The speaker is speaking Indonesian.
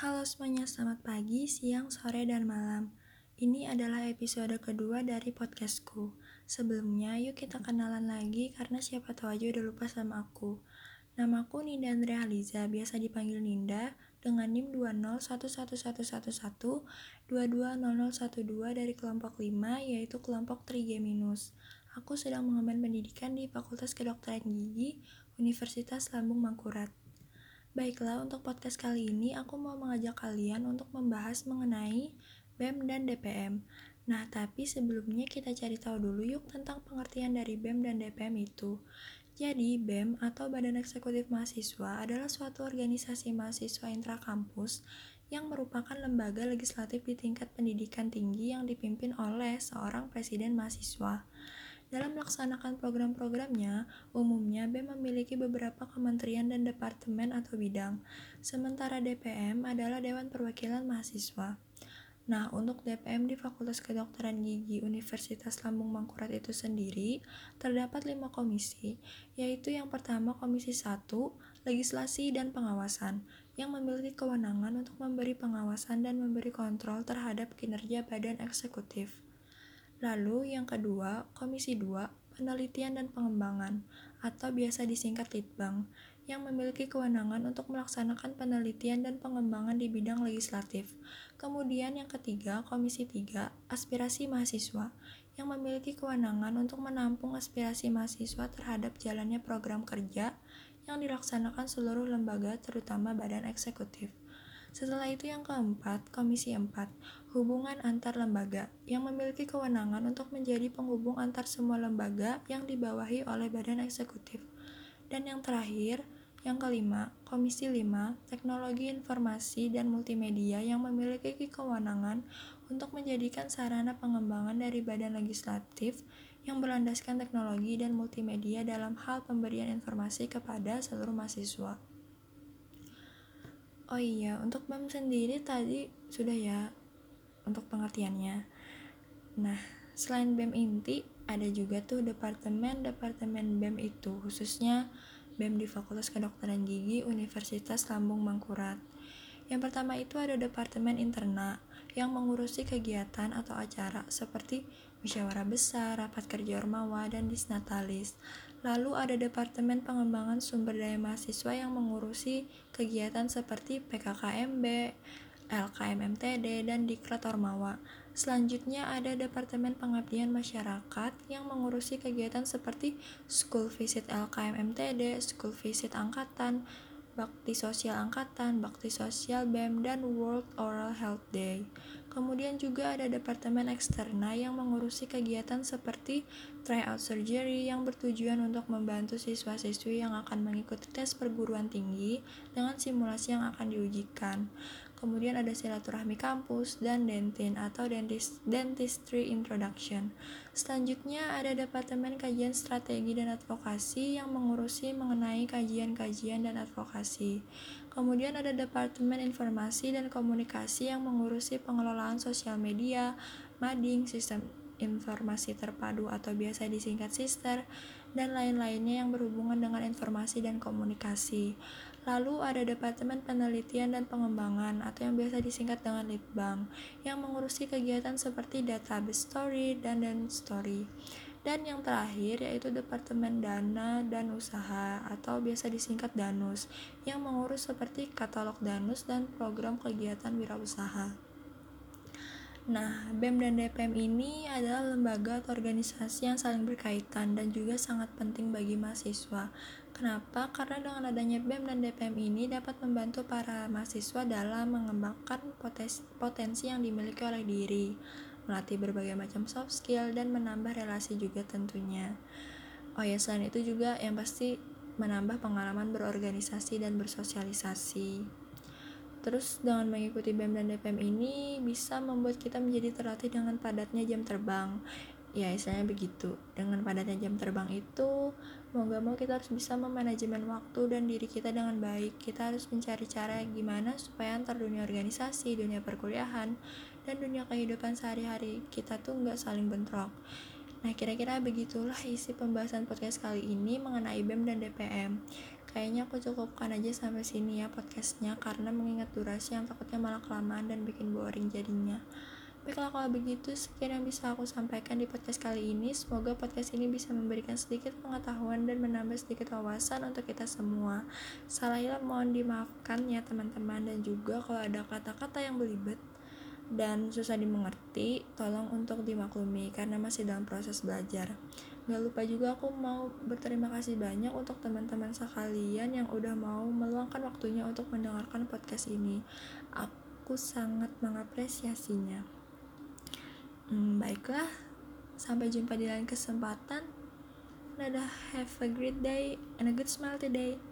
Halo semuanya, selamat pagi, siang, sore, dan malam. Ini adalah episode kedua dari podcastku. Sebelumnya, yuk kita kenalan lagi karena siapa tahu aja udah lupa sama aku. Namaku Ninda Andrea Liza, biasa dipanggil Ninda, dengan NIM 2011112200012 dari kelompok 5, yaitu kelompok 3G-. Aku sedang mengemban pendidikan di Fakultas Kedokteran Gigi, Universitas Lambung Mangkurat. Baiklah, untuk podcast kali ini aku mau mengajak kalian untuk membahas mengenai BEM dan DPM. Nah, tapi sebelumnya kita cari tahu dulu yuk tentang pengertian dari BEM dan DPM itu. Jadi, BEM atau Badan Eksekutif Mahasiswa adalah suatu organisasi mahasiswa intrakampus yang merupakan lembaga legislatif di tingkat pendidikan tinggi yang dipimpin oleh seorang presiden mahasiswa. Dalam melaksanakan program-programnya, umumnya BEM memiliki beberapa kementerian dan departemen atau bidang, sementara DPM adalah Dewan Perwakilan Mahasiswa. Nah, untuk DPM di Fakultas Kedokteran Gigi Universitas Lambung Mangkurat itu sendiri, terdapat lima komisi, yaitu yang pertama Komisi 1, Legislasi dan Pengawasan, yang memiliki kewenangan untuk memberi pengawasan dan memberi kontrol terhadap kinerja badan eksekutif. Lalu yang kedua, Komisi 2, Penelitian dan Pengembangan atau biasa disingkat Litbang, yang memiliki kewenangan untuk melaksanakan penelitian dan pengembangan di bidang legislatif. Kemudian yang ketiga, Komisi 3, Aspirasi Mahasiswa, yang memiliki kewenangan untuk menampung aspirasi mahasiswa terhadap jalannya program kerja yang dilaksanakan seluruh lembaga terutama badan eksekutif. Setelah itu yang keempat, Komisi 4, Hubungan antar lembaga, yang memiliki kewenangan untuk menjadi penghubung antar semua lembaga yang dibawahi oleh badan eksekutif. Dan yang terakhir, yang kelima, Komisi 5, Teknologi Informasi dan Multimedia yang memiliki kewenangan untuk menjadikan sarana pengembangan dari badan legislatif yang berlandaskan teknologi dan multimedia dalam hal pemberian informasi kepada seluruh mahasiswa. Oh iya, untuk BEM sendiri tadi sudah ya untuk pengertiannya. Nah, selain BEM inti, ada juga tuh departemen-departemen BEM itu, khususnya BEM di Fakultas Kedokteran Gigi Universitas Lambung Mangkurat. Yang pertama itu ada Departemen Interna yang mengurusi kegiatan atau acara seperti musyawarah besar, rapat kerja ormawa, dan disnatalis. Lalu ada Departemen Pengembangan Sumber Daya Mahasiswa yang mengurusi kegiatan seperti PKKMB, LKMMTD, dan Diklat Ormawa. Selanjutnya ada Departemen Pengabdian Masyarakat yang mengurusi kegiatan seperti School Visit LKMMTD, School Visit Angkatan, Bakti Sosial Angkatan, Bakti Sosial BEM, dan World Oral Health Day. Kemudian juga ada Departemen Eksterna yang mengurusi kegiatan seperti tryout surgery yang bertujuan untuk membantu siswa-siswi yang akan mengikuti tes perguruan tinggi dengan simulasi yang akan diujikan. Kemudian ada silaturahmi kampus dan dentin atau dentist, dentistry introduction. Selanjutnya ada Departemen Kajian Strategi dan Advokasi yang mengurusi mengenai kajian-kajian dan advokasi. Kemudian ada Departemen Informasi dan Komunikasi yang mengurusi pengelolaan sosial media, mading, sistem informasi terpadu atau biasa disingkat sister, dan lain-lainnya yang berhubungan dengan informasi dan komunikasi. Lalu ada Departemen Penelitian dan Pengembangan atau yang biasa disingkat dengan Litbang yang mengurusi kegiatan seperti database story dan dan story. Dan yang terakhir yaitu Departemen Dana dan Usaha atau biasa disingkat Danus yang mengurus seperti katalog Danus dan program kegiatan wirausaha. Nah, BEM dan DPM ini adalah lembaga atau organisasi yang saling berkaitan dan juga sangat penting bagi mahasiswa. Kenapa? Karena dengan adanya BEM dan DPM ini dapat membantu para mahasiswa dalam mengembangkan potensi yang dimiliki oleh diri, melatih berbagai macam soft skill, dan menambah relasi juga tentunya. Oh ya, selain itu juga yang pasti menambah pengalaman berorganisasi dan bersosialisasi. Terus dengan mengikuti BEM dan DPM ini bisa membuat kita menjadi terlatih dengan padatnya jam terbang. Ya, istilahnya begitu. Dengan padatnya jam terbang itu, mau gak mau kita harus bisa memanajemen waktu dan diri kita dengan baik. Kita harus mencari cara gimana supaya antar dunia organisasi, dunia perkuliahan, dan dunia kehidupan sehari-hari kita tuh nggak saling bentrok. Nah, kira-kira begitulah isi pembahasan podcast kali ini mengenai BEM dan DPM. kayaknya aku cukupkan aja sampai sini ya podcastnya karena mengingat durasi yang takutnya malah kelamaan dan bikin boring jadinya Baiklah kalau begitu sekian yang bisa aku sampaikan di podcast kali ini. Semoga podcast ini bisa memberikan sedikit pengetahuan dan menambah sedikit wawasan untuk kita semua. Salah mohon dimaafkan ya teman-teman dan juga kalau ada kata-kata yang belibet dan susah dimengerti, tolong untuk dimaklumi karena masih dalam proses belajar. Gak lupa juga aku mau berterima kasih banyak untuk teman-teman sekalian yang udah mau meluangkan waktunya untuk mendengarkan podcast ini. Aku sangat mengapresiasinya. Hmm, baiklah, sampai jumpa di lain kesempatan. Dadah, have a great day and a good smile today.